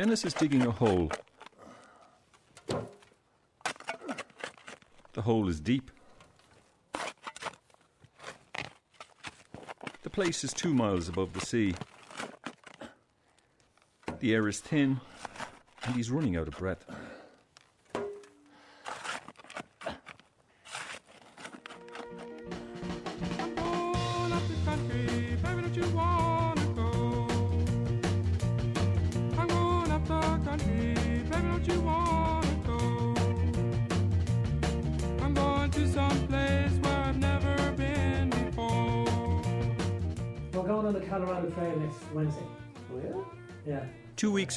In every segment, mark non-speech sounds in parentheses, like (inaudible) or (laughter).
Dennis is digging a hole. The hole is deep. The place is two miles above the sea. The air is thin, and he's running out of breath.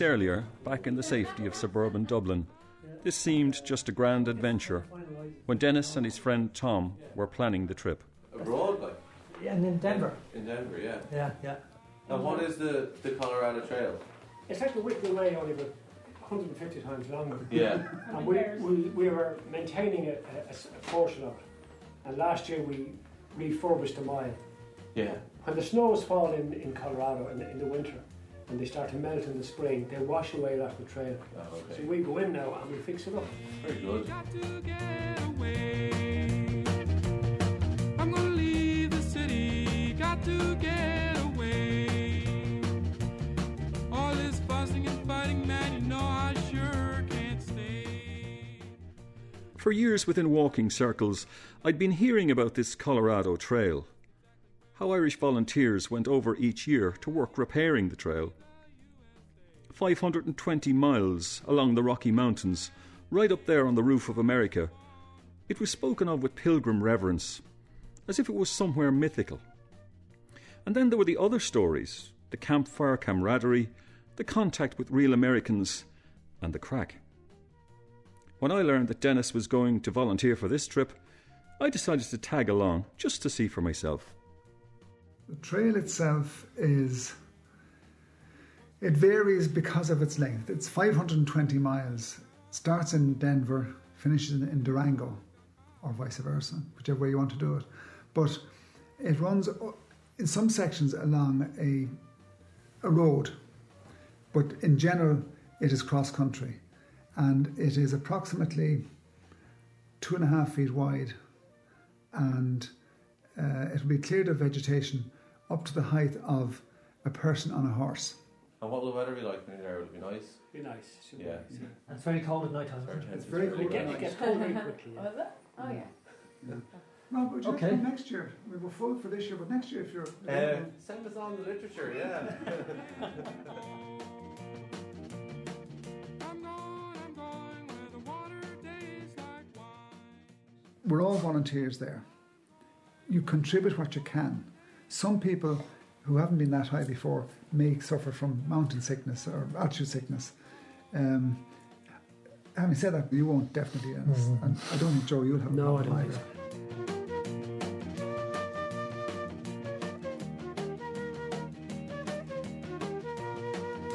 Earlier, back in the safety of suburban Dublin, this seemed just a grand adventure when Dennis and his friend Tom were planning the trip. Abroad, like And in Denver. in Denver, yeah. Yeah, yeah. And what is the, the Colorado Trail? It's like the Whitney Way, only about 150 times longer. Yeah. And we, we, we were maintaining a, a- a s- a portion of it. And last year we refurbished a mile. Yeah. When the snows fall in, in Colorado in the, in the winter and they start to melt in the spring, they wash away off the trail. Oh, So we go in now and we fix it up. Very good. Got to get away. I'm gonna leave the city. Got to get away. All this fussing and fighting, man, you know I sure can't stay. For years within walking circles, I'd been hearing about this Colorado Trail. How Irish volunteers went over each year to work repairing the trail. 520 miles along the Rocky Mountains, right up there on the roof of America. It was spoken of with pilgrim reverence, as if it was somewhere mythical. And then there were the other stories the campfire camaraderie, the contact with real Americans, and the crack. When I learned that Dennis was going to volunteer for this trip, I decided to tag along just to see for myself. The trail itself is. It varies because of its length. It's 520 miles. Starts in Denver, finishes in, Durango, or vice versa, whichever way you want to do it. But it runs in some sections along a, a road, but in general, it is cross country. And it is approximately two and a half feet wide and uh, it will be cleared of vegetation up to the height of a person on a horse. And what will the weather be like when you're there? Will it be nice? Be nice. should be Yeah. nice, And it's very cold at night time. Very isn't it? tense. It's very It cold. gets, it gets cold very quickly. Yeah. Was it? Oh yeah. No, but just Okay. come next year. We were full for this year, but next year if you're. Uh, send us on the literature, yeah. I'm going, I'm going where the water tastes (laughs) like wine. we're all volunteers there. You contribute what you can. Some people who haven't been that high before may suffer from mountain sickness or altitude sickness. Um, having said that, you won't definitely, and, and I don't think Joe you'll have. a No, I problem don't either.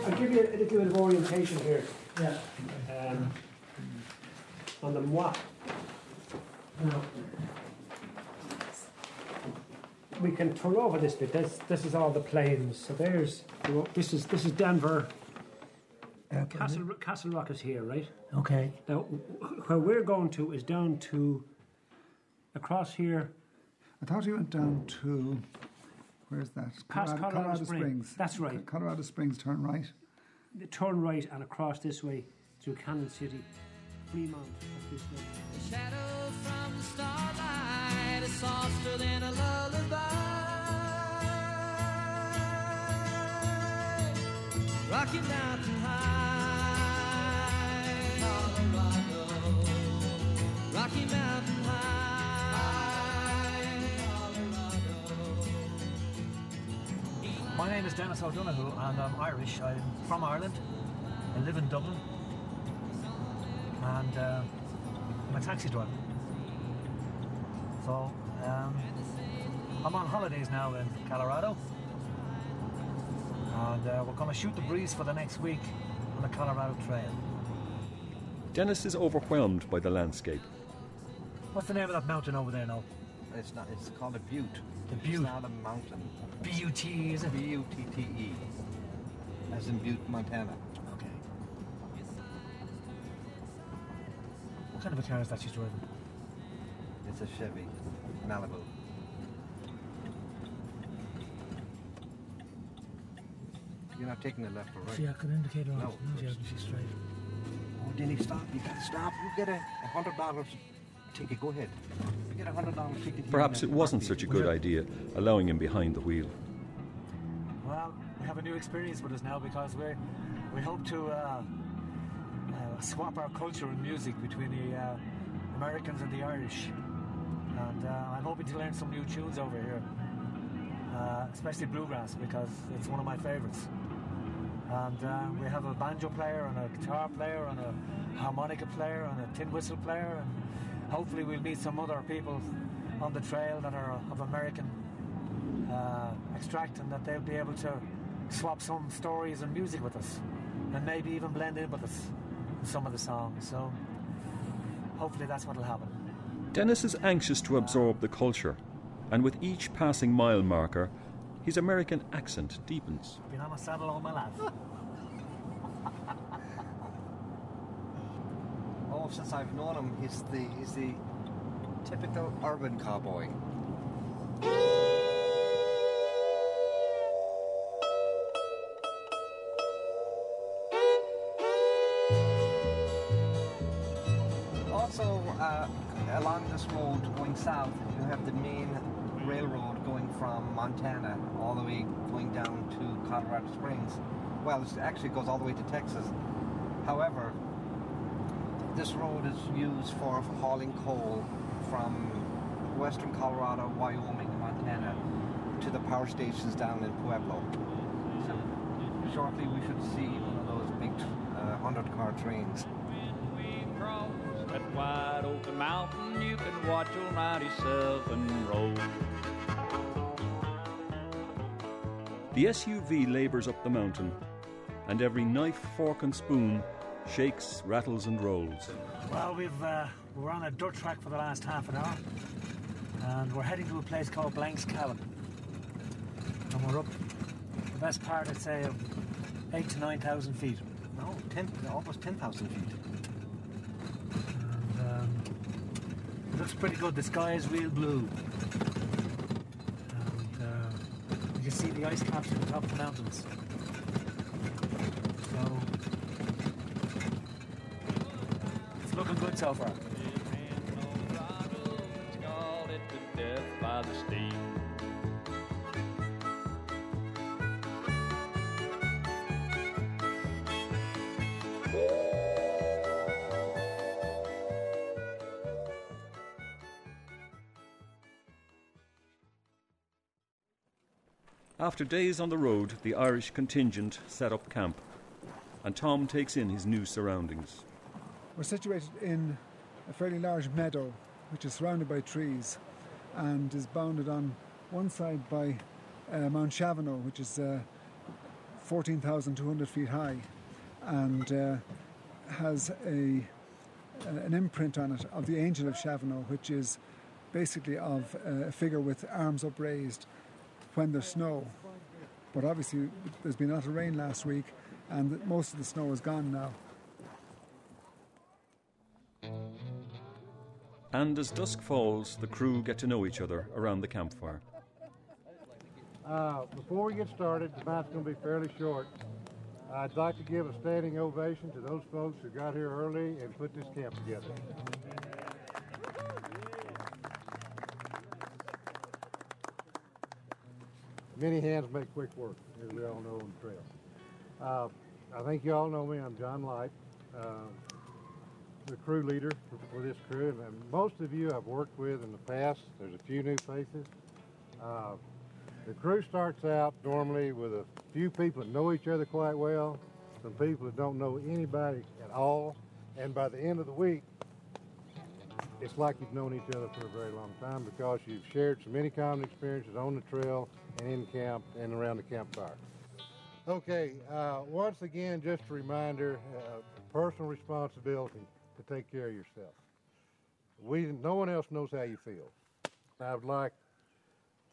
I'll give you a little bit of orientation here Yeah. um, on the moi. Now, we can turn over this bit. This, this is all the plains. So there's this is this is Denver. Castle Castle Rock is here, right? Okay. Now, where we're going to is down to across here, I thought you went down to. Where's that? Past Colorado Springs. That's right. Colorado Springs, turn right. turn right and across this way through Cannon City, Fremont. Up this way. The shadow from the starlight is softer than a lullaby. Rocky Mountain High, Colorado. Rocky Mountain High, Colorado. My name is Dennis O'Donoghue and I'm Irish. I'm from Ireland. I live in Dublin. And uh, I'm a taxi driver. So um, I'm on holidays now in Colorado and uh, we're going to shoot the breeze for the next week on the Colorado Trail. Dennis is overwhelmed by the landscape. What's the name of that mountain over there now? It's not. It's called a butte. The butte. It's not a mountain. Butte is it? B-U-T-T-E. As in Butte, Montana. Okay. What kind of a car is that she's driving? It's a Chevy Malibu. You're not taking the left or right. See, I can indicate her on. No, No, she first. hasn't. She's straight. Oh, Denny, stop. You gotta stop. You get a a hundred dollars ticket. Go ahead. You get a hundred dollars ticket. Perhaps it wasn't such a good idea, allowing him behind the wheel. Well, we have a new experience with us now because we we hope to uh, uh, swap our culture and music between the uh, Americans and the Irish. And uh, I'm hoping to learn some new tunes over here, uh, especially bluegrass because it's one of my favorites. And uh, we have a banjo player and a guitar player and a harmonica player and a tin whistle player, and hopefully we'll meet some other people on the trail that are of American uh, extract and that they'll be able to swap some stories and music with us and maybe even blend in with us in some of the songs. So hopefully that's what'll happen. Dennis is anxious to absorb the culture, and with each passing mile marker, his American accent deepens. Been on a saddle all my life. Oh, since I've known him, he's the he's the typical urban cowboy. Also, uh, along this road going south, you have the main railroad going from Montana all the way going down to Colorado Springs. Well, it actually goes all the way to Texas. However, this road is used for hauling coal from western Colorado, Wyoming, and Montana to the power stations down in Pueblo. So shortly we should see one of those big uh, 100 car trains. Cross that wide open mountain, you can watch old 97 roll. The SUV labours up the mountain, and every knife, fork, and spoon shakes, rattles, and rolls. Well, we've uh, we're on a dirt track for the last half an hour, and we're heading to a place called Blank's Cabin. And we're up the best part, I'd say, of eight to nine thousand feet. No, 10, almost 10,000 feet. And um, it looks pretty good. The sky is real blue, and uh, you can see the ice caps on the top of the mountains. So it's looking good so far. After days on the road, the Irish contingent set up camp, and Tom takes in his new surroundings. We're situated in a fairly large meadow, which is surrounded by trees and is bounded on one side by uh, Mount Shavano, which is uh, 14,200 feet high, and uh, has a an imprint on it of the Angel of Shavano, which is basically of uh, a figure with arms upraised when there's snow. But obviously, there's been a lot of rain last week, and most of the snow is gone now. And as dusk falls, the crew get to know each other around the campfire. Uh, before we get started, the night's going to be fairly short. I'd like to give a standing ovation to those folks who got here early and put this camp together. Many hands make quick work, as we all know on the trail. Uh, I think you all know me. I'm John Light, uh, the crew leader for, this crew, and, and most of you I've worked with in the past. There's a few new faces. Uh, the crew starts out normally with a few people that know each other quite well, some people that don't know anybody at all, and by the end of the week, it's like you've known each other for a very long time because you've shared so many common experiences on the trail and in camp and around the campfire. Okay, uh, once again, just a reminder, uh, personal responsibility to take care of yourself. We, no one else knows how you feel. I would like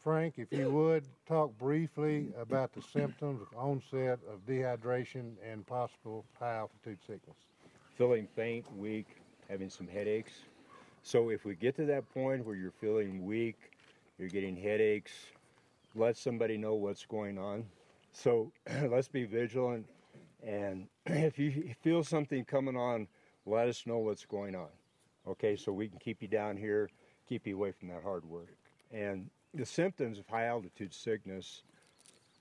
Frank, if you would, talk briefly about the symptoms of onset of dehydration and possible high altitude sickness. Feeling faint, weak, having some headaches. So if we get to that point where you're feeling weak, you're getting headaches, let somebody know what's going on. So (clears throat) let's be vigilant. And (clears throat) if you feel something coming on, let us know what's going on. Okay, so we can keep you down here, keep you away from that hard work. And the symptoms of high altitude sickness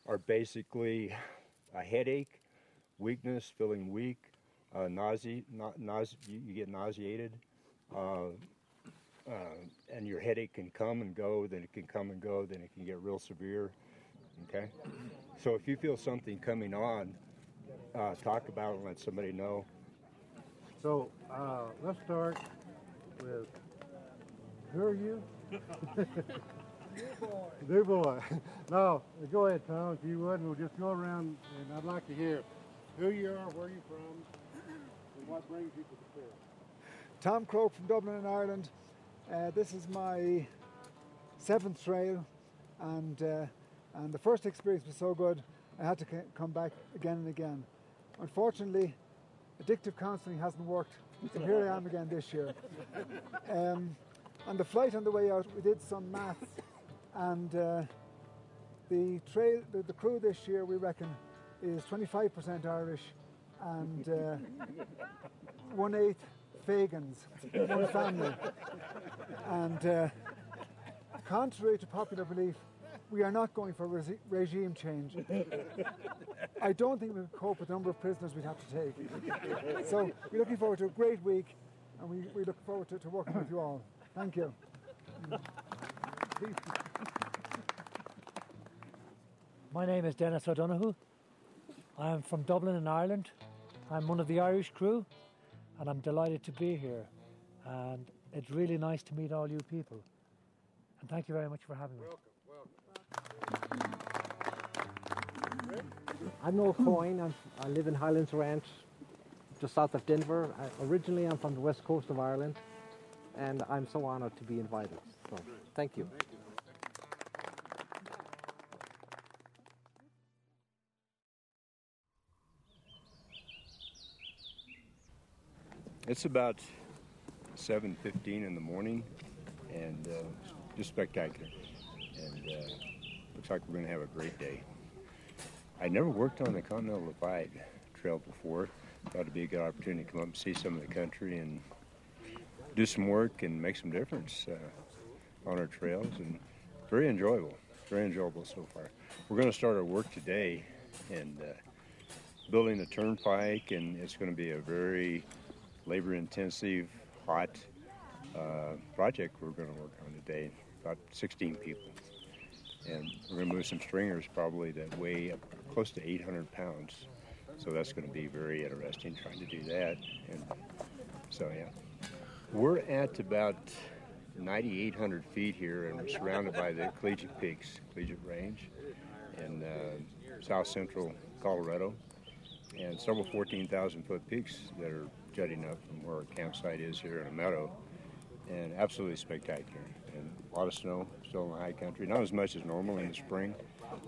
are basically a headache, weakness, feeling weak, uh, nausea, na- you get nauseated, uh, uh, and your headache can come and go, then it can come and go, then it can get real severe. Okay? So if you feel something coming on, uh, talk about it and let somebody know. So uh, let's start with who are you? (laughs) New boy. New (laughs) boy. no, go ahead, Tom, if you would. and We'll just go around, and I'd like to hear who you are, where you're from, and what brings you to the fair. Tom Croak from Dublin in Ireland. Uh, this is my seventh trail, and uh, and the first experience was so good, I had to c- come back again and again. Unfortunately, addictive counselling hasn't worked, so here I am again this year. (laughs) Um, on the flight on the way out, we did some maths, and uh, the trail, the, the crew this year, we reckon, is 25% Irish and uh, (laughs) one eighth Fagans, one family. And uh, contrary to popular belief, we are not going for resi- regime change. I don't think we could cope with the number of prisoners we'd have to take. So we're looking forward to a great week, and we, we look forward to, to working with you all. Thank you. My name is Dennis O'Donoghue. I am from Dublin in Ireland. I'm one of the Irish crew and I'm delighted to be here. And it's really nice to meet all you people. And thank you very much for having me. I'm Noel Coyne. I'm, I live in Highlands Ranch, just south of Denver. I, originally, I'm from the west coast of Ireland, and I'm so honored to be invited. So, thank you. It's about 7:15 in the morning, and uh, just spectacular. And uh, looks like we're going to have a great day. I never worked on the Continental Divide Trail before. Thought it'd be a good opportunity to come up and see some of the country and do some work and make some difference uh, on our trails. And very enjoyable, very enjoyable so far. We're going to start our work today and uh, building a turnpike, and it's going to be a very labor intensive, hot uh, project we're going to work on today. About 16 people. And we're going to move some stringers probably that weigh close to 800 pounds. So that's going to be very interesting trying to do that. And so, yeah. We're at about 9,800 feet here, and we're surrounded by the Collegiate Peaks, Collegiate Range, in uh, south central Colorado, and several 14,000 foot peaks that are jutting up from where our campsite is here in a meadow, and absolutely spectacular. And a lot of snow still in the high country, not as much as normal in the spring.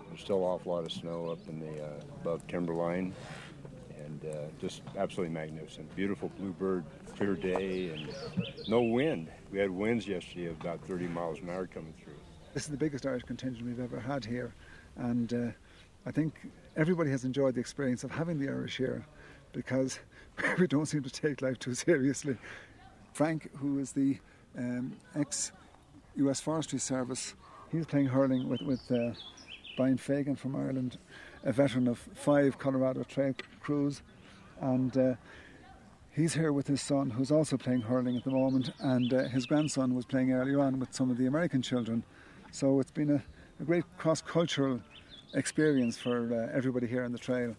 There's still an awful lot of snow up in the uh, above timberline, and uh, just absolutely magnificent. Beautiful bluebird, clear day, and no wind. We had winds yesterday of about 30 miles an hour coming through. This is the biggest Irish contingent we've ever had here, and uh, I think everybody has enjoyed the experience of having the Irish here because (laughs) we don't seem to take life too seriously. Frank, who is the um, ex US Forestry Service, he's playing hurling with, with uh, Brian Fagan from Ireland, a veteran of five Colorado Trail crews, and uh, he's here with his son, who's also playing hurling at the moment, and uh, his grandson was playing earlier on with some of the American children. So it's been a, a great cross cultural experience for uh, everybody here on the trail.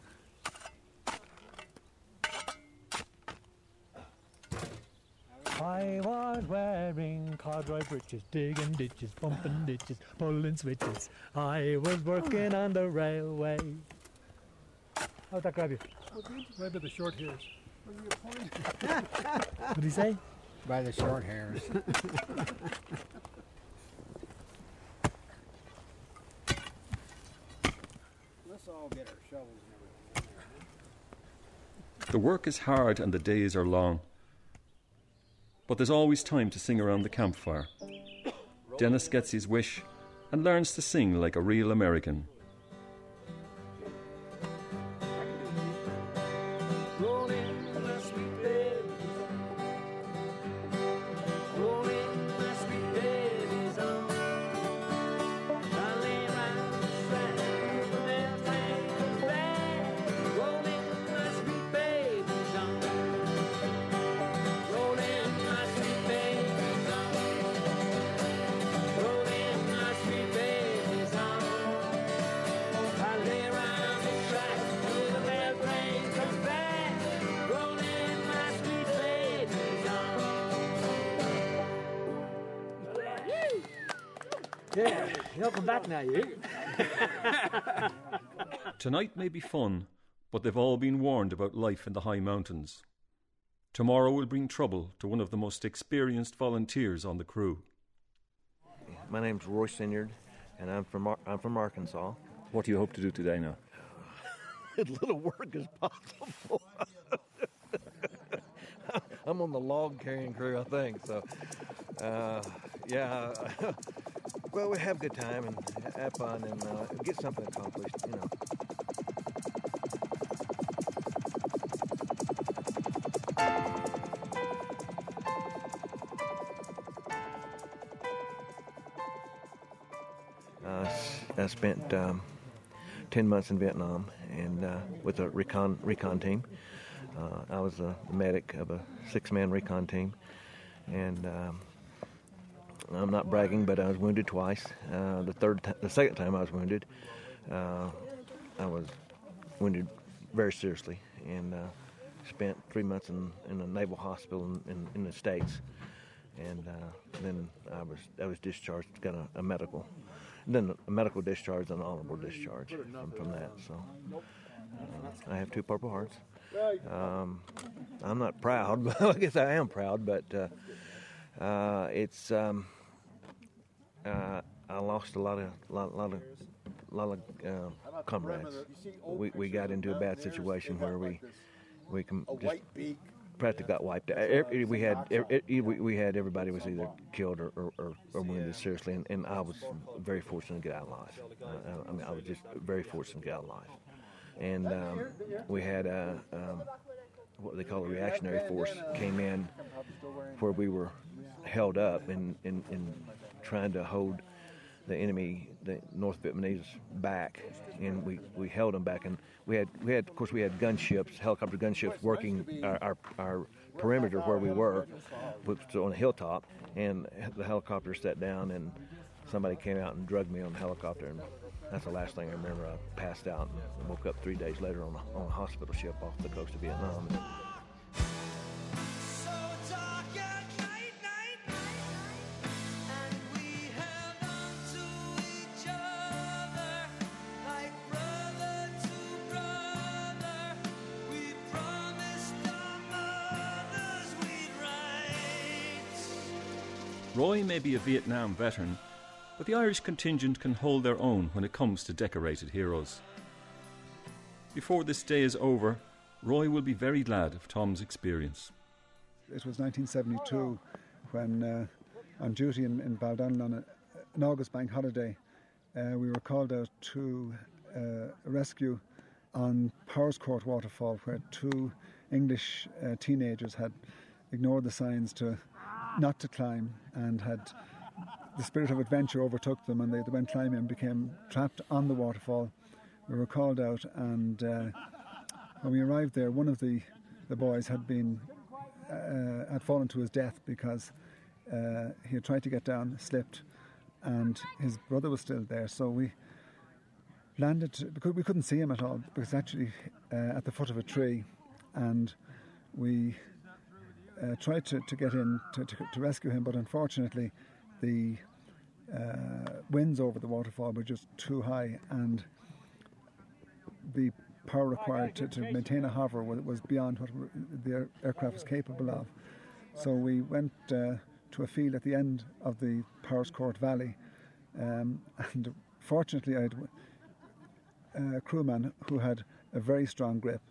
I was wearing corduroy breeches, digging ditches, bumping ditches, pulling switches. I was working on the railway. How'd that grab you? Maybe the short hairs. What did (laughs) he say? By the short hairs. (laughs) Let's all get our shovels and The work is hard and the days are long. But there's always time to sing around the campfire. Dennis gets his wish and learns to sing like a real American. (laughs) Tonight may be fun, but they've all been warned about life in the high mountains. Tomorrow will bring trouble to one of the most experienced volunteers on the crew. My name's Roy Sinyard, and I'm from Ar- I'm from Arkansas. What do you hope to do today now? (laughs) as little work as possible. (laughs) I'm on the log carrying crew, I think. So, uh, yeah. Well, we have a good time and have fun and uh, get something accomplished, you know. I spent um, 10 months in Vietnam and uh, with a recon recon team. Uh, I was a medic of a six-man recon team, and um, I'm not bragging, but I was wounded twice. Uh, the third, ti- the second time I was wounded, uh, I was wounded very seriously, and uh, spent three months in, in a naval hospital in, in, in the states, and uh, then I was I was discharged, got a, a medical, then a medical discharge and an honorable discharge from, from that. So uh, I have two Purple Hearts. Um, I'm not proud, (laughs) but I guess I am proud. But uh, uh, it's um, uh, I lost a lot of lot, lot of lot of uh, comrades. We we got into a bad situation where we we com- just practically got wiped out. Every- We had every- we we had everybody was either killed or, or, or, or wounded seriously, and, and I was very fortunate to get out alive. Uh, I mean, I was just very fortunate to get out alive. And um, we had a um, what they call a reactionary force came in where we were held up and in, in trying to hold the enemy, the North Vietnamese, back, and we, we held them back. And we had we had of course we had gunships, helicopter gunships working our, our, our perimeter where we were, which was on a hilltop, and the helicopter sat down and somebody came out and drugged me on the helicopter and. That's the last thing I remember. I passed out and woke up three days later on a, on a hospital ship off the coast of Vietnam. Roy may be a Vietnam veteran, but the Irish contingent can hold their own when it comes to decorated heroes. Before this day is over, Roy will be very glad of Tom's experience. It was 1972 when, uh, on duty in, in Baldonnel on a, an August bank holiday, uh, we were called out to uh, rescue on Powerscourt waterfall where two English uh, teenagers had ignored the signs to not to climb and had the spirit of adventure overtook them and they, went climbing and became trapped on the waterfall. We were called out and uh, when we arrived there, one of the, the boys had been uh, had fallen to his death because uh, he had tried to get down, slipped, and his brother was still there. So we landed because we couldn't see him at all because actually uh, at the foot of a tree, and we uh, tried to, to get in to, to, to rescue him, but unfortunately the uh, winds over the waterfall were just too high, and the power required to, to maintain a hover was, beyond what the aircraft was capable of. So we went uh, to a field at the end of the Powerscourt Valley, um, (laughs) and fortunately, I had a crewman who had a very strong grip,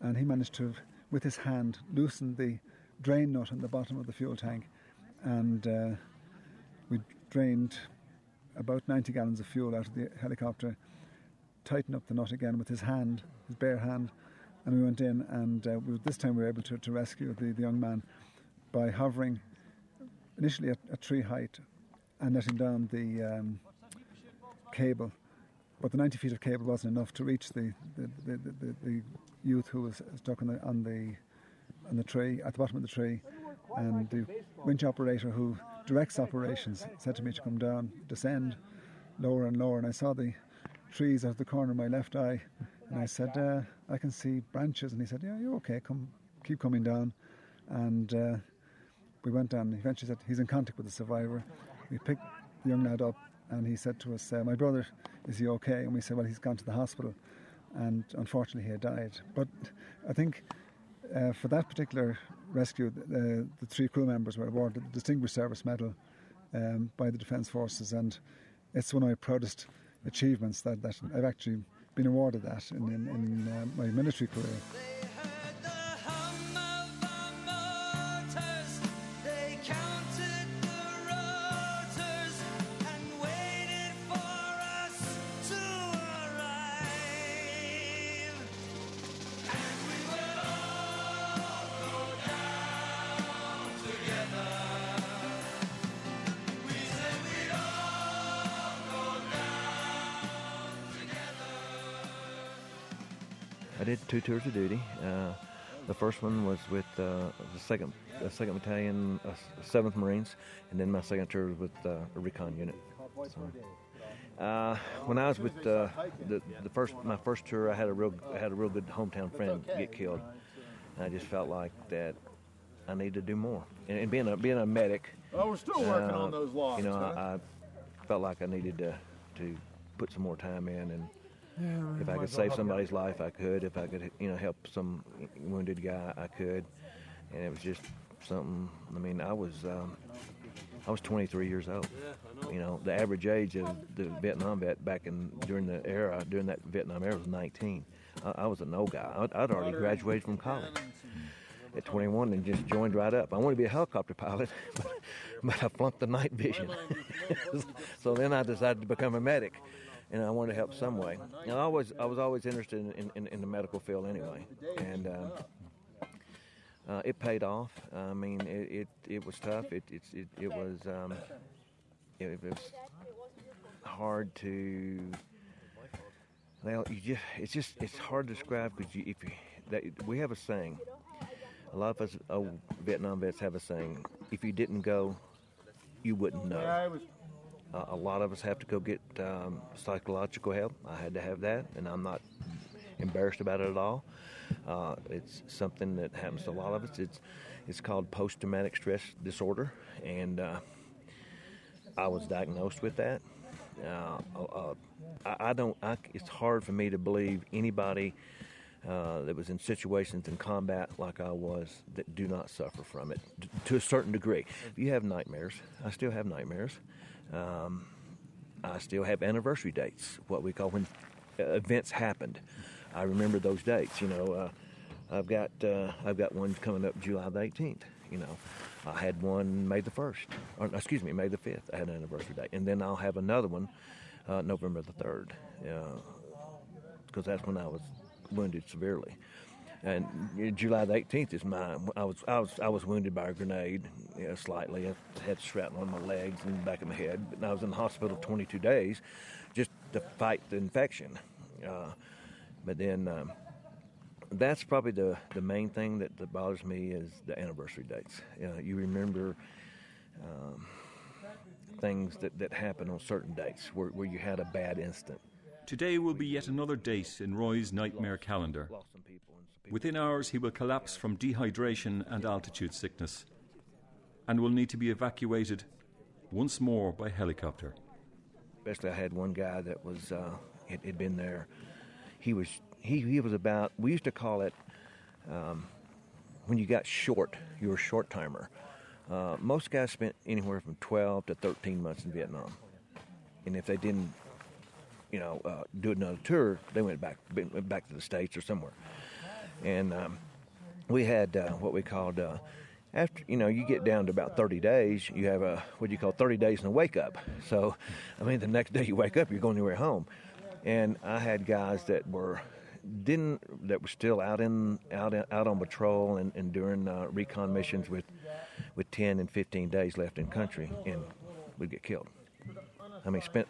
and he managed to, with his hand, loosen the drain nut on the bottom of the fuel tank, and uh, we drained about 90 gallons of fuel out of the helicopter, tightened up the nut again with his hand, his bare hand, and we went in. And uh, we, this time we were able to, to rescue the, the young man by hovering initially at, tree height and letting down the um, cable. But the 90 feet of cable wasn't enough to reach the, the, the, the, the youth who was stuck on the, on the on the tree at the bottom of the tree, and the winch operator who directs operations said to me to come down, descend lower and lower, and I saw the trees out of the corner of my left eye, and I said, uh, I can see branches, and he said, Yeah, you're okay. Come, keep coming down, and uh, we went down. Eventually said he's in contact with the survivor. We picked the young lad up, and he said to us, uh, "My brother, is he okay?" And we said, "Well, he's gone to the hospital." And unfortunately, he had died. But I think uh, for that particular rescue, the, the, three crew members were awarded the Distinguished Service Medal um, by the Defence Forces, and it's one of my proudest achievements that, that I've actually been awarded that in, in, in uh, my military career. Two tours of duty. Uh, the first one was with uh, the second the second battalion, uh, Seventh Marines, and then my second tour was with uh, a recon unit. So, uh, when I was with uh, the the first my first tour, I had a real I had a real good hometown friend get killed. And I just felt like that I need to do more. And, and being a being a medic, Well, we're still working uh, on those logs. You know, huh? I, I felt like I needed to to put some more time in and Yeah, if I could save somebody's you. life, I could. If I could, you know, help some wounded guy, I could. And it was just something. I mean, I was um, I was 23 years old. You know, the average age of the Vietnam vet back in during the era during that Vietnam era was 19. I, I was an old guy. I'd, I'd already graduated from college at 21 and just joined right up. I wanted to be a helicopter pilot, (laughs) but, but I flunked the night vision. (laughs) so then I decided to become a medic, and I wanted to help some way. And I always, I was always interested in, in, in the medical field anyway, and uh, uh, it paid off. I mean, it, it, it was tough. It, it, it, it was, um, it, it was hard to. Well, you just, it's just, it's hard to describe because you, if you, that, we have a saying. A lot of us old Vietnam vets have a saying: if you didn't go, you wouldn't know. Uh, a lot of us have to go get um, psychological help. I had to have that, and I'm not embarrassed about it at all. Uh, it's something that happens to a lot of us. It's it's called post-traumatic stress disorder, and uh, I was diagnosed with that. Uh, uh, I, I don't. I, it's hard for me to believe anybody uh, that was in situations in combat like I was that do not suffer from it d- to a certain degree. You have nightmares. I still have nightmares. Um, I still have anniversary dates, what we call when uh, events happened. I remember those dates. You know, uh, I've got uh, I've got one coming up July the 18th. You know, I had one May the 1st, or excuse me, May the 5th. I had an anniversary date, and then I'll have another one uh, November the 3rd, because that's when I was wounded severely. And July the 18th is mine. I was I was I was wounded by a grenade, you know, slightly. I had shrapnel on my legs and back of my head. But I was in the hospital 22 days, just to fight the infection. Uh, but then um, that's probably the, the main thing that, that bothers me is the anniversary dates. You, know, you remember um, things that, that happen on certain dates where, where you had a bad instant. Today will be yet another date in Roy's nightmare calendar. Within hours, he will collapse from dehydration and altitude sickness and will need to be evacuated once more by helicopter. Especially, I had one guy that was uh, had, had been there. He was he he was about. We used to call it um, when you got short. You were a short timer. Uh, most guys spent anywhere from 12 to 13 months in Vietnam, and if they didn't, you know, uh, do another tour, they went back went back to the states or somewhere. And um, we had uh, what we called uh, after you know you get down to about 30 days, you have a what do you call 30 days in a wake up. So, I mean, the next day you wake up, you're going your home. And I had guys that were didn't that were still out in out out on patrol and, and doing uh, recon missions with with 10 and 15 days left in country, and would get killed. I mean, spent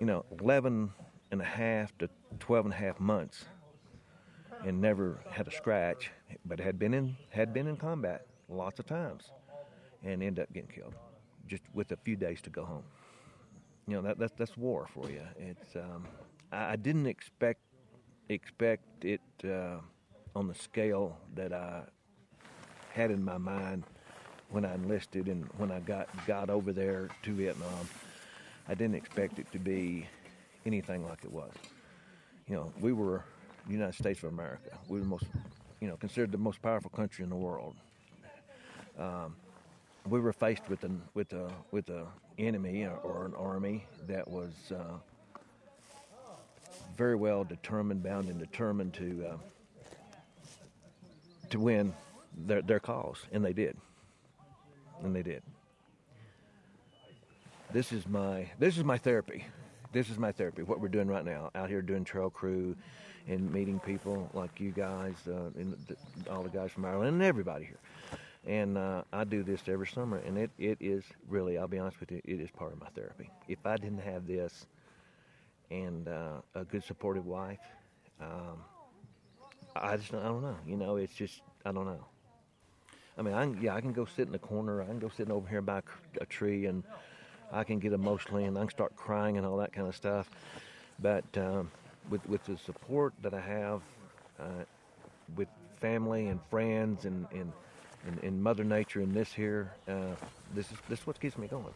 you know 11 and a half to 12 and a half months and never had a scratch, but had been in had been in combat lots of times, and ended up getting killed, just with a few days to go home. You know that that's that's war for you. It's um, I, I didn't expect expect it uh, on the scale that I had in my mind when I enlisted and when I got got over there to Vietnam. I didn't expect it to be anything like it was. You know, we were the United States of America. We were the most, you know, considered the most powerful country in the world. Um, we were faced with an with a with a enemy or, or an army that was uh, very well determined, bound and determined to uh, to win their their cause, and they did, and they did. This is my this is my therapy. This is my therapy. What we're doing right now, out here doing trail crew, and meeting people like you guys, uh, and the, all the guys from Ireland, and everybody here. And uh, I do this every summer, and it, it is really, I'll be honest with you, it is part of my therapy. If I didn't have this and uh, a good supportive wife, um, I just I don't know. You know, it's just I don't know. I mean, I yeah, I can go sit in the corner. I can go sitting over here by a tree, and I can get emotionally, and I can start crying and all that kind of stuff. But um, with with the support that I have, uh, with family and friends and and, and, and Mother Nature and this here, uh, this is this is what keeps me going.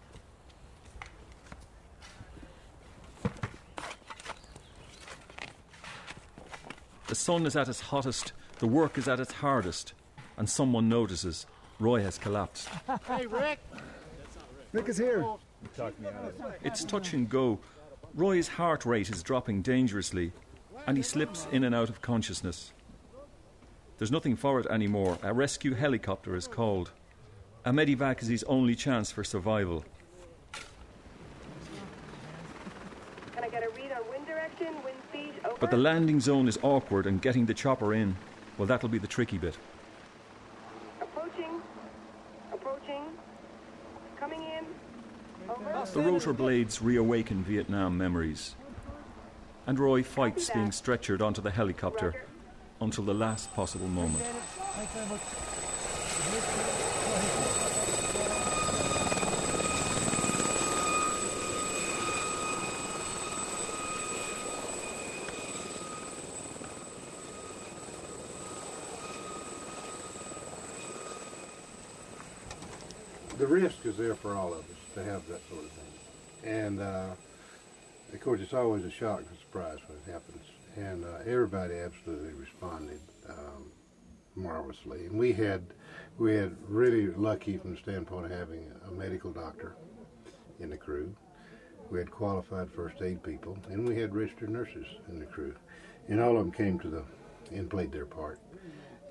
The sun is at its hottest, the work is at its hardest, and someone notices Roy has collapsed. hey, Rick. Rick is here. It's touch and go. Roy's heart rate is dropping dangerously, and he slips in and out of consciousness. There's nothing for it anymore. A rescue helicopter is called. A medivac is his only chance for survival. Can I get a read on wind direction, wind speed, over? But the landing zone is awkward, and getting the chopper in, well, that'll be the tricky bit. Approaching. Approaching. Coming in. Over. The rotor blades reawaken Vietnam memories. And Roy fights being stretchered onto the helicopter until the last possible moment. Risk is there for all of us to have that sort of thing. And uh, of course, it's always a shock and a surprise when it happens. And uh, everybody absolutely responded um, marvelously. And we had we had really lucky from the standpoint of having a medical doctor in the crew. We had qualified first aid people, and we had registered nurses in the crew. And all of them came to the and played their part.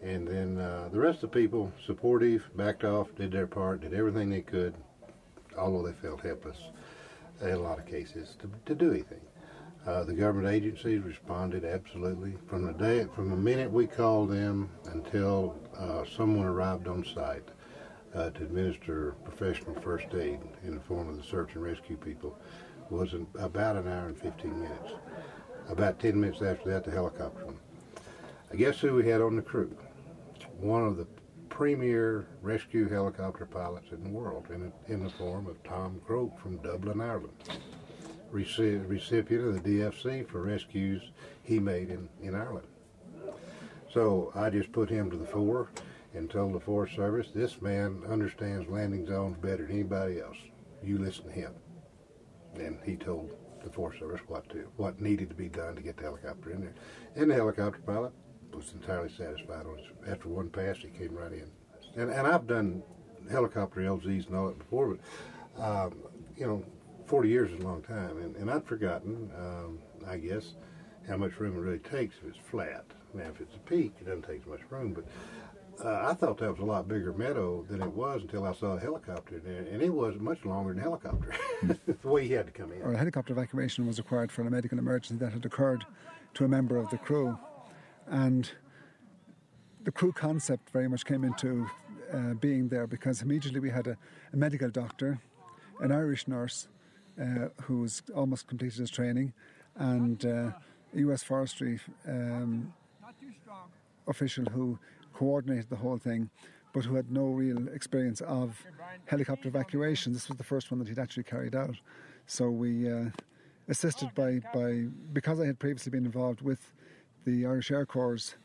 And then uh, the rest of the people, supportive, backed off, did their part, did everything they could, although they felt helpless in a lot of cases, to, to do anything. Uh, the government agencies responded absolutely from the day, from the minute we called them until uh, someone arrived on site uh, to administer professional first aid in the form of the search and rescue people was in about an hour and 15 minutes. About 10 minutes after that, the helicopter. I guess who we had on the crew? One of the premier rescue helicopter pilots in the world, in, in the form of Tom Croak from Dublin, Ireland. Reci- recipient of the DFC for rescues he made in, in Ireland. So I just put him to the fore and told the Forest Service, this man understands landing zones better than anybody else. You listen to him. And he told the Forest Service what to, what needed to be done to get the helicopter in there. And the helicopter pilot was entirely satisfied. On his, after one pass, he came right in. And, and I've done helicopter LZs and all that before, but um, you know, 40 years is a long time, and, and I'd forgotten, um, I guess, how much room it really takes if it's flat. Now, if it's a peak, it doesn't take as much room, but uh, I thought that was a lot bigger meadow than it was until I saw a helicopter there, and it wasn't much longer than a helicopter. (laughs) the way he had to come in. Or a helicopter evacuation was required for a medical emergency that had occurred to a member of the crew. And the crew concept very much came into uh, being there because immediately we had a, a medical doctor, an Irish nurse uh, who's almost completed his training, and uh, a US forestry um, official who coordinated the whole thing, but who had no real experience of helicopter evacuation. This was the first one that he'd actually carried out. So we uh, assisted by, by, because I had previously been involved with the Irish Air Corps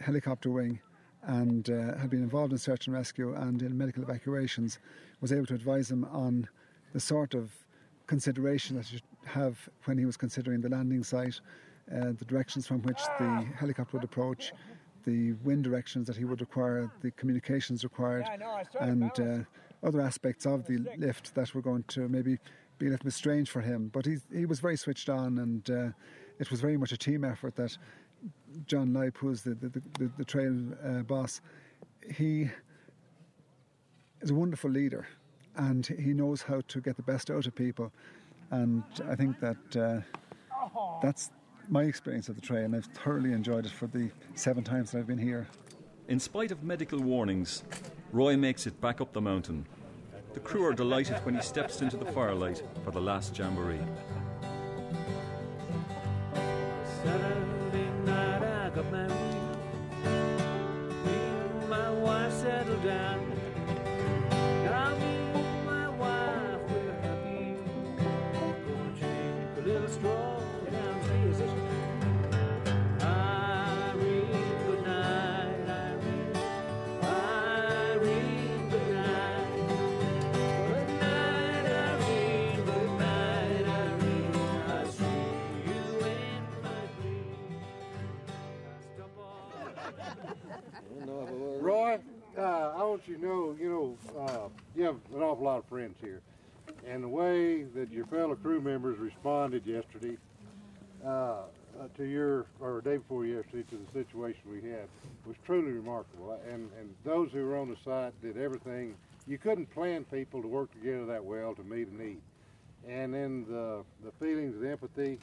helicopter wing and uh, had been involved in search and rescue and in medical evacuations, was able to advise him on the sort of consideration that he should have when he was considering the landing site, uh, the directions from which the helicopter would approach, the wind directions that he would require, the communications required, and uh, other aspects of the lift that were going to maybe be a little bit strange for him. But he, he was very switched on, and uh, it was very much a team effort that John Lipe, who is the, the, the, the trail uh, boss, he is a wonderful leader and he knows how to get the best out of people. And I think that uh, that's my experience of the trail, and I've thoroughly enjoyed it for the seven times that I've been here. In spite of medical warnings, Roy makes it back up the mountain. The crew are delighted when he steps into the firelight for the last jamboree.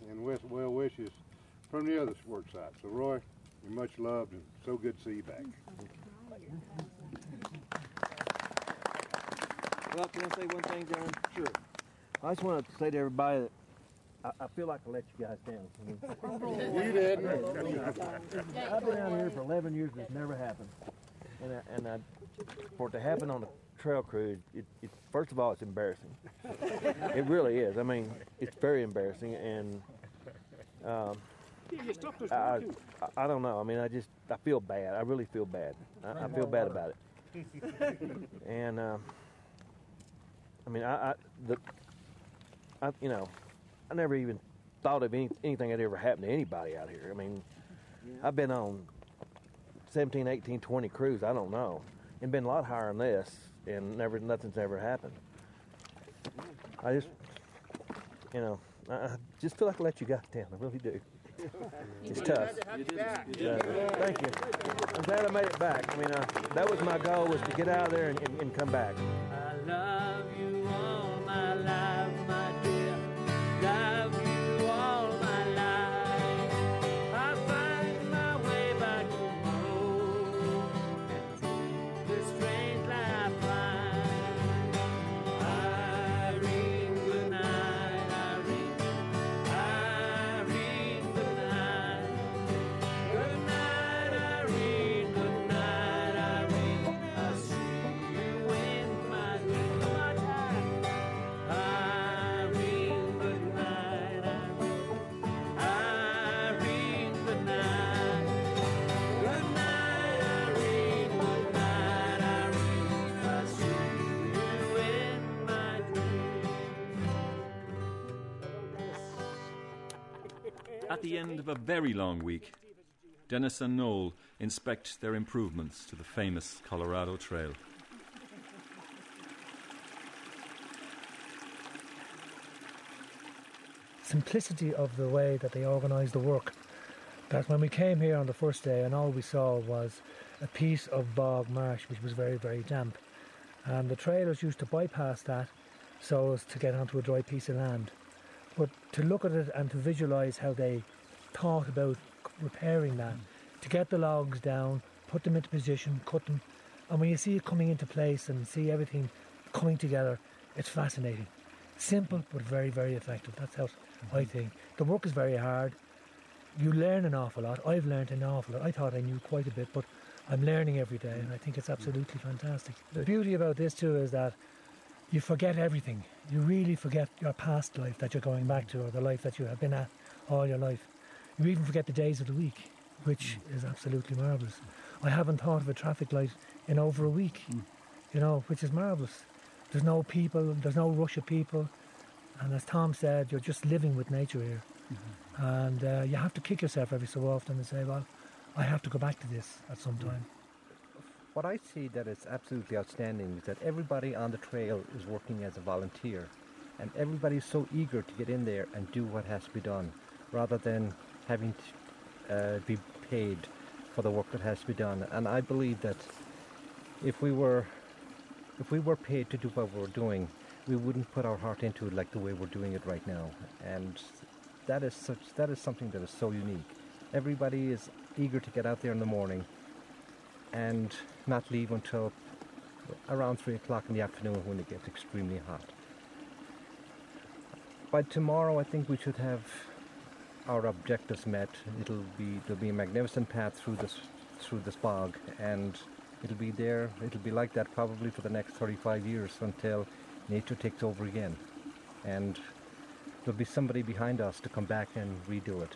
And wes- well wishes from the other work sites. So, Roy, you're much loved and so good to see you back. Well, can I say one thing, John? Sure. I just want to say to everybody that I, I feel like I let you guys down. (laughs) You didn't. I've been out here for 11 years. And it's never happened, and I, and I, for it to happen on a trail crew, it, it first of all, it's embarrassing. (laughs) it really is. I mean, it's very embarrassing, and um, I, I, I don't know. I mean, I just I feel bad. I really feel bad. I, I feel bad about it. (laughs) And um, I mean, I, I the I you know, I never even thought of any, anything that ever happened to anybody out here. I mean, I've been on 17, 18, 20 crews. I don't know, and been a lot higher than this, and never nothing's ever happened. I just, you know, I I just feel like I let you guys down. I really do. (laughs) It's tough. Yeah, thank you. I'm glad I made it back. I mean, uh, that was my goal was to get out of there and, and, and come back. At the end of a very long week, Dennis and Noel inspect their improvements to the famous Colorado Trail. simplicity of the way that they organised the work. That when we came here on the first day and all we saw was a piece of bog marsh which was very, very damp. And the trailers used to bypass that so as to get onto a dry piece of land. But to look at it and to visualise how they thought about repairing that, to get the logs down, put them into position, cut them, and when you see it coming into place and see everything coming together, it's fascinating. Simple but very, very effective. That's how I mm-hmm. think. The work is very hard. You learn an awful lot. I've learned an awful lot. I thought I knew quite a bit, but I'm learning every day, mm-hmm. and I think it's mm-hmm. absolutely fantastic. The beauty about this too is that you forget everything. You really forget your past life that you're going back to, or the life that you have been at all your life. You even forget the days of the week, which mm. is absolutely marvellous. I haven't thought of a traffic light in over a week, mm. you know, which is marvellous. There's no people, there's no rush of people, and as Tom said, you're just living with nature here. Mm-hmm. And uh, you have to kick yourself every so often and say, well, I have to go back to this at some mm. time. What I see that is absolutely outstanding is that everybody on the trail is working as a volunteer, and everybody is so eager to get in there and do what has to be done, rather than having to uh, be paid for the work that has to be done. And I believe that if we were if we were paid to do what we're doing, we wouldn't put our heart into it like the way we're doing it right now. And that is such that is something that is so unique. Everybody is eager to get out there in the morning and not leave until around three o'clock in the afternoon when it gets extremely hot. By tomorrow, I think we should have our objectives met. It'll be there'll be a magnificent path through this through this bog, and it'll be there. It'll be like that probably for the next 35 years until nature takes over again, and there'll be somebody behind us to come back and redo it.